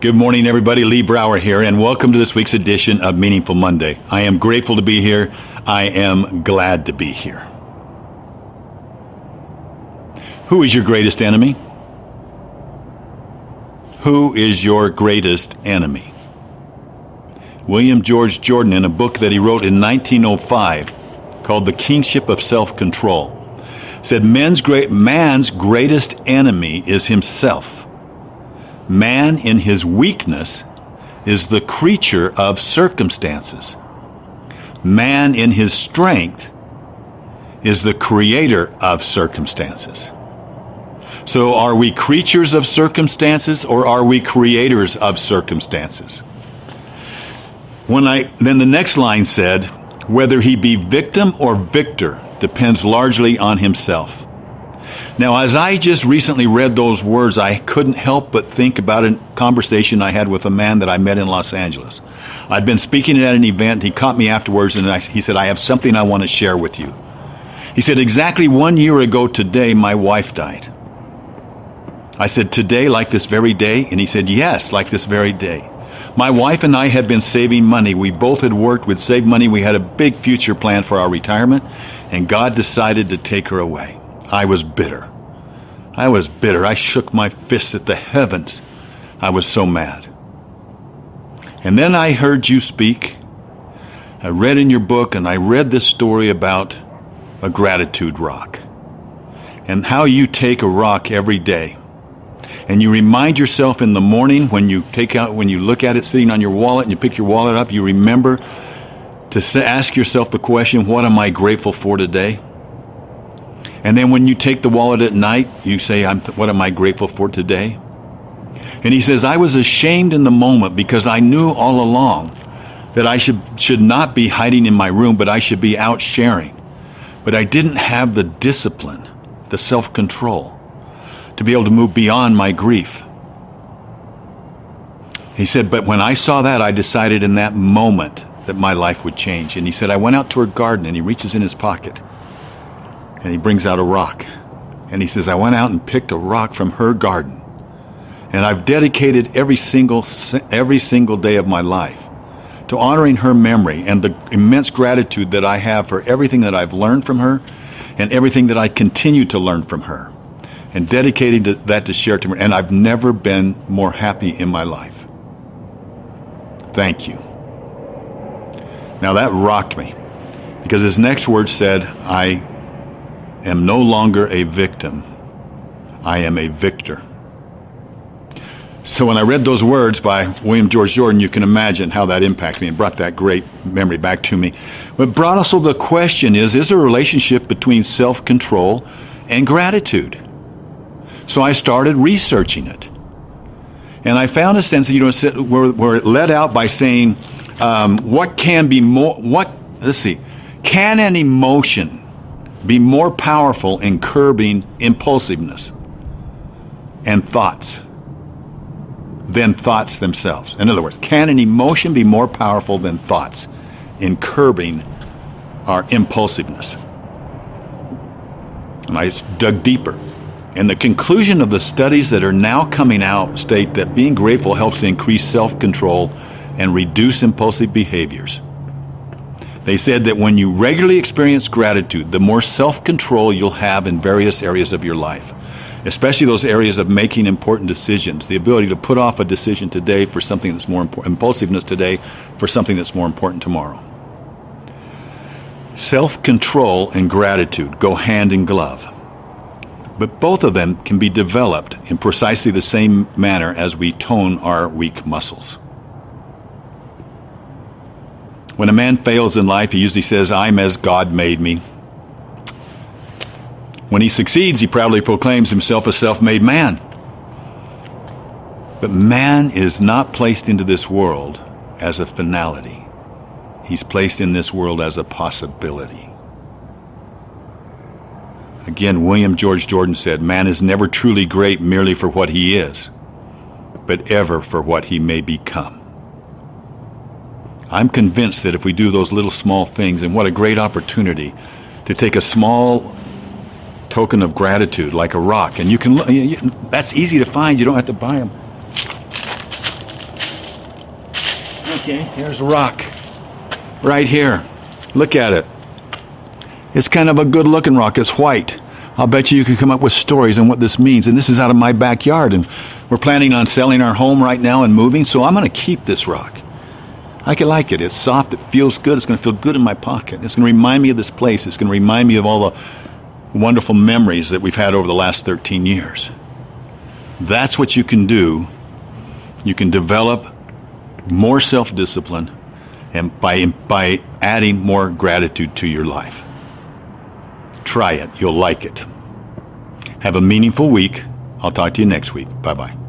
Good morning, everybody. Lee Brower here, and welcome to this week's edition of Meaningful Monday. I am grateful to be here. I am glad to be here. Who is your greatest enemy? Who is your greatest enemy? William George Jordan, in a book that he wrote in 1905 called The Kingship of Self Control, said Men's great, man's greatest enemy is himself. Man, in his weakness, is the creature of circumstances. Man, in his strength, is the creator of circumstances. So, are we creatures of circumstances or are we creators of circumstances? When I, then the next line said, whether he be victim or victor depends largely on himself. Now, as I just recently read those words, I couldn't help but think about a conversation I had with a man that I met in Los Angeles. I'd been speaking at an event. He caught me afterwards and I, he said, I have something I want to share with you. He said, Exactly one year ago today, my wife died. I said, Today, like this very day? And he said, Yes, like this very day. My wife and I had been saving money. We both had worked, we'd saved money. We had a big future plan for our retirement, and God decided to take her away. I was bitter. I was bitter. I shook my fist at the heavens. I was so mad. And then I heard you speak. I read in your book, and I read this story about a gratitude rock and how you take a rock every day and you remind yourself in the morning when you take out when you look at it sitting on your wallet and you pick your wallet up you remember to ask yourself the question what am i grateful for today and then when you take the wallet at night, you say, What am I grateful for today? And he says, I was ashamed in the moment because I knew all along that I should, should not be hiding in my room, but I should be out sharing. But I didn't have the discipline, the self control, to be able to move beyond my grief. He said, But when I saw that, I decided in that moment that my life would change. And he said, I went out to her garden, and he reaches in his pocket and he brings out a rock. And he says, I went out and picked a rock from her garden. And I've dedicated every single, every single day of my life to honoring her memory and the immense gratitude that I have for everything that I've learned from her and everything that I continue to learn from her. And dedicating to, that to share to her. And I've never been more happy in my life. Thank you. Now that rocked me because his next words said, I am no longer a victim, I am a victor. So when I read those words by William George Jordan, you can imagine how that impacted me and brought that great memory back to me. But brought also the question is, is there a relationship between self-control and gratitude? So I started researching it. And I found a sense that, you know, where, where it led out by saying, um, what can be more, what, let's see, can an emotion be more powerful in curbing impulsiveness and thoughts than thoughts themselves. In other words, can an emotion be more powerful than thoughts in curbing our impulsiveness? And I dug deeper. And the conclusion of the studies that are now coming out state that being grateful helps to increase self control and reduce impulsive behaviors. They said that when you regularly experience gratitude, the more self control you'll have in various areas of your life, especially those areas of making important decisions, the ability to put off a decision today for something that's more important, impulsiveness today for something that's more important tomorrow. Self control and gratitude go hand in glove. But both of them can be developed in precisely the same manner as we tone our weak muscles. When a man fails in life, he usually says, I'm as God made me. When he succeeds, he proudly proclaims himself a self made man. But man is not placed into this world as a finality, he's placed in this world as a possibility. Again, William George Jordan said, Man is never truly great merely for what he is, but ever for what he may become. I'm convinced that if we do those little small things, and what a great opportunity to take a small token of gratitude like a rock, and you can, look—that's easy to find, you don't have to buy them. Okay, here's a rock. Right here. Look at it. It's kind of a good looking rock. It's white. I'll bet you you can come up with stories on what this means. And this is out of my backyard. And we're planning on selling our home right now and moving. So I'm going to keep this rock. I can like it. It's soft. It feels good. It's going to feel good in my pocket. It's going to remind me of this place. It's going to remind me of all the wonderful memories that we've had over the last 13 years. That's what you can do. You can develop more self discipline and by, by adding more gratitude to your life. Try it. You'll like it. Have a meaningful week. I'll talk to you next week. Bye bye.